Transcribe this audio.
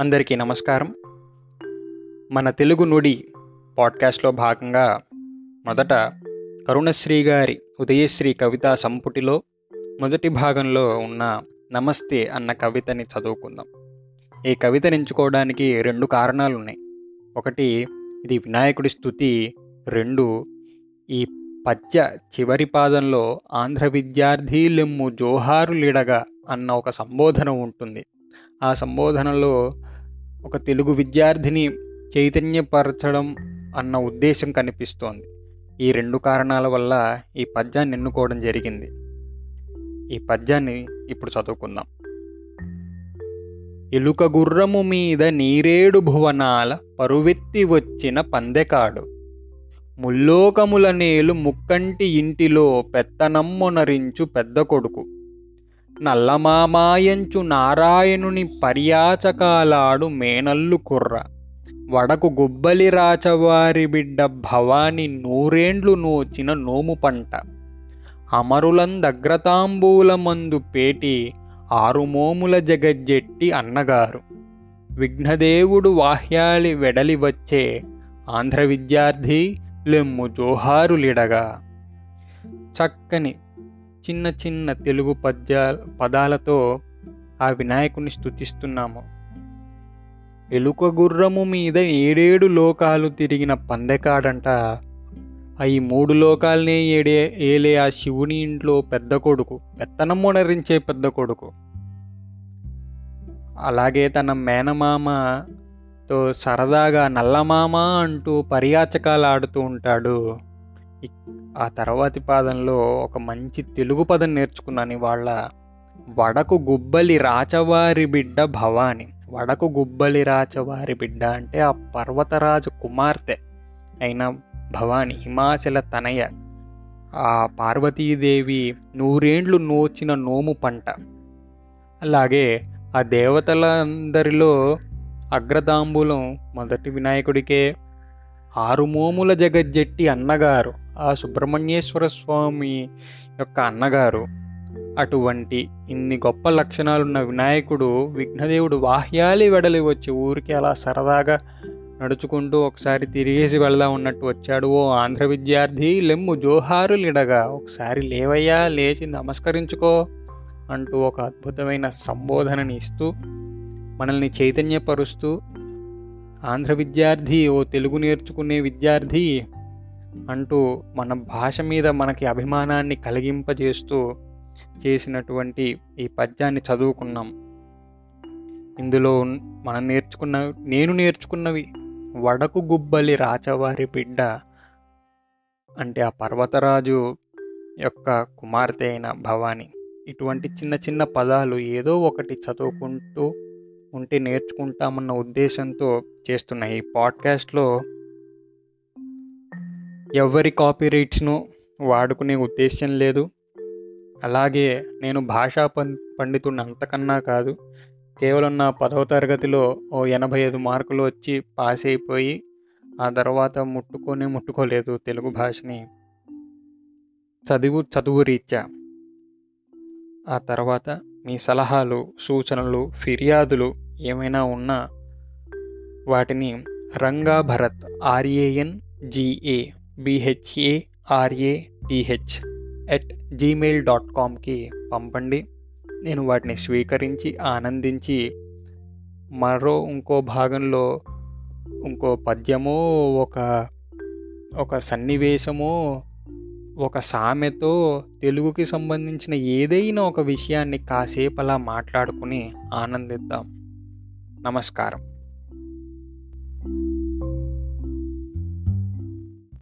అందరికీ నమస్కారం. మన తెలుగు నుడి పాడ్కాస్ట్లో భాగంగా మొదట కరుణశ్రీ గారి ఉదయశ్రీ కవితా సంపుటిలో మొదటి భాగంలో ఉన్న నమస్తే అన్న కవితని చదువుకుందాం. ఈ కవితని ఎంచుకోవడానికి రెండు కారణాలు ఉన్నాయి ఒకటి ఇది వినాయకుడి స్థుతి. రెండు ఈ పద్య చివరి పాదంలో ఆంధ్ర విద్యార్థి లెమ్ము జోహారులిడగా అన్న ఒక సంబోధన ఉంటుంది. ఆ సంబోధనలో ఒక తెలుగు విద్యార్థిని చైతన్యపరచడం అన్న ఉద్దేశం కనిపిస్తోంది. ఈ రెండు కారణాల వల్ల ఈ పద్యాన్ని ఎన్నుకోవడం జరిగింది. ఈ పద్యాన్ని ఇప్పుడు చదువుకుందాం. ఎలుక గుర్రము మీద నీరేడు భువనాల పరువెత్తి వచ్చిన పందెకాడు. ముల్లోకముల నేలు ముక్కంటి ఇంటిలో పెత్తనమ్మునరించు పెద్ద కొడుకు. నల్లమామాయంచు నారాయణుని పర్యాచకాలాడు మేనల్లు కుర్ర. వడకు గుబ్బలి రాచవారి బిడ్డ భవాని నూరేండ్లు నోచిన నోము పంట. అమరులందగ్రతాంబూలమందు పేటి ఆరుమోముల జగజ్జెట్టి అన్నగారు. విఘ్నదేవుడు వాహ్యాలి వెడలి వచ్చే ఆంధ్ర విద్యార్థి లెమ్ము జోహారులిడగా. చక్కని చిన్న చిన్న తెలుగు పద్య పదాలతో ఆ వినాయకుని స్థుతిస్తున్నాము ఎలుక గుర్రము మీద ఏడేడు లోకాలు తిరిగిన పందెకాడంట. ఆ ఈ మూడు లోకాలనే ఏడే ఏలే ఆ శివుని ఇంట్లో పెద్ద కొడుకు పెత్తనం మొనరించే పెద్ద కొడుకు. అలాగే తన మేనమామతో సరదాగా నల్లమామ అంటూ పర్యాచకాలు ఆడుతూ ఉంటాడు. ఆ తర్వాతి పాదంలో ఒక మంచి తెలుగు పదం నేర్చుకున్నాను వాళ్ళ వడకు గుబ్బలి రాచవారి బిడ్డ భవాని. వడకు గుబ్బలి రాచవారి బిడ్డ అంటే ఆ పర్వతరాజు కుమార్తె అయిన భవాని హిమాచల తనయ. ఆ పార్వతీదేవి నూరేండ్లు నోచిన నోము పంట. అలాగే ఆ దేవతలందరిలో అగ్రతాంబూలం మొదటి వినాయకుడికే ఆరుమోముల జగజ్జెట్టి అన్నగారు ఆ సుబ్రహ్మణ్యేశ్వర స్వామి యొక్క అన్నగారు. అటువంటి ఇన్ని గొప్ప లక్షణాలున్న వినాయకుడు విఘ్నదేవుడు వాహ్యాలి వెడలి వచ్చి ఊరికి అలా సరదాగా నడుచుకుంటూ ఒకసారి తిరిగేసి వెళ్దాం ఉన్నట్టు వచ్చాడు. ఓ ఆంధ్ర విద్యార్థి లెమ్ము జోహారులిడగా ఒకసారి లేవయ్యా లేచి నమస్కరించుకో అంటూ ఒక అద్భుతమైన సంబోధనని ఇస్తూ మనల్ని చైతన్యపరుస్తూ ఆంధ్ర విద్యార్థి ఓ తెలుగు నేర్చుకునే విద్యార్థి అంటూ మన భాష మీద మనకి అభిమానాన్ని కలిగింపజేస్తూ చేసినటువంటి ఈ పద్యాన్ని చదువుకున్నాం. ఇందులో మనం నేర్చుకున్న నేను నేర్చుకున్నవి వడకు గుబ్బలి రాచవారి బిడ్డ అంటే ఆ పర్వతరాజు యొక్క కుమార్తె అయిన భవాని. ఇటువంటి చిన్న చిన్న పదాలు ఏదో ఒకటి చదువుకుంటూ ఉంటే నేర్చుకుంటామన్న ఉద్దేశంతో చేస్తున్న ఈ పాడ్కాస్ట్లో ఎవరి కాపీరైట్స్ను వాడుకునే ఉద్దేశం లేదు. అలాగే నేను భాషా పండితుడిని అంతకన్నా కాదు కేవలం నా పదవ తరగతిలో ఓ ఎనభై ఐదు మార్కులు వచ్చి పాస్ అయిపోయి ఆ తర్వాత ముట్టుకొని ముట్టుకోలేదు తెలుగు భాషని. చదువు చదువు రీత్యా. ఆ తర్వాత మీ సలహాలు సూచనలు ఫిర్యాదులు ఏమైనా ఉన్నా వాటిని Ranga Bharat R A N G A B H A R A T H at Gmail dot కామ్కి పంపండి. నేను వాటిని స్వీకరించి ఆనందించి మరో ఇంకో భాగంలో ఇంకో పద్యమో ఒక ఒక సన్నివేశమో ఒక సామెతో తెలుగుకి సంబంధించిన ఏదైనా ఒక విషయాన్ని కాసేపు అలా మాట్లాడుకుని ఆనందిద్దాం. నమస్కారం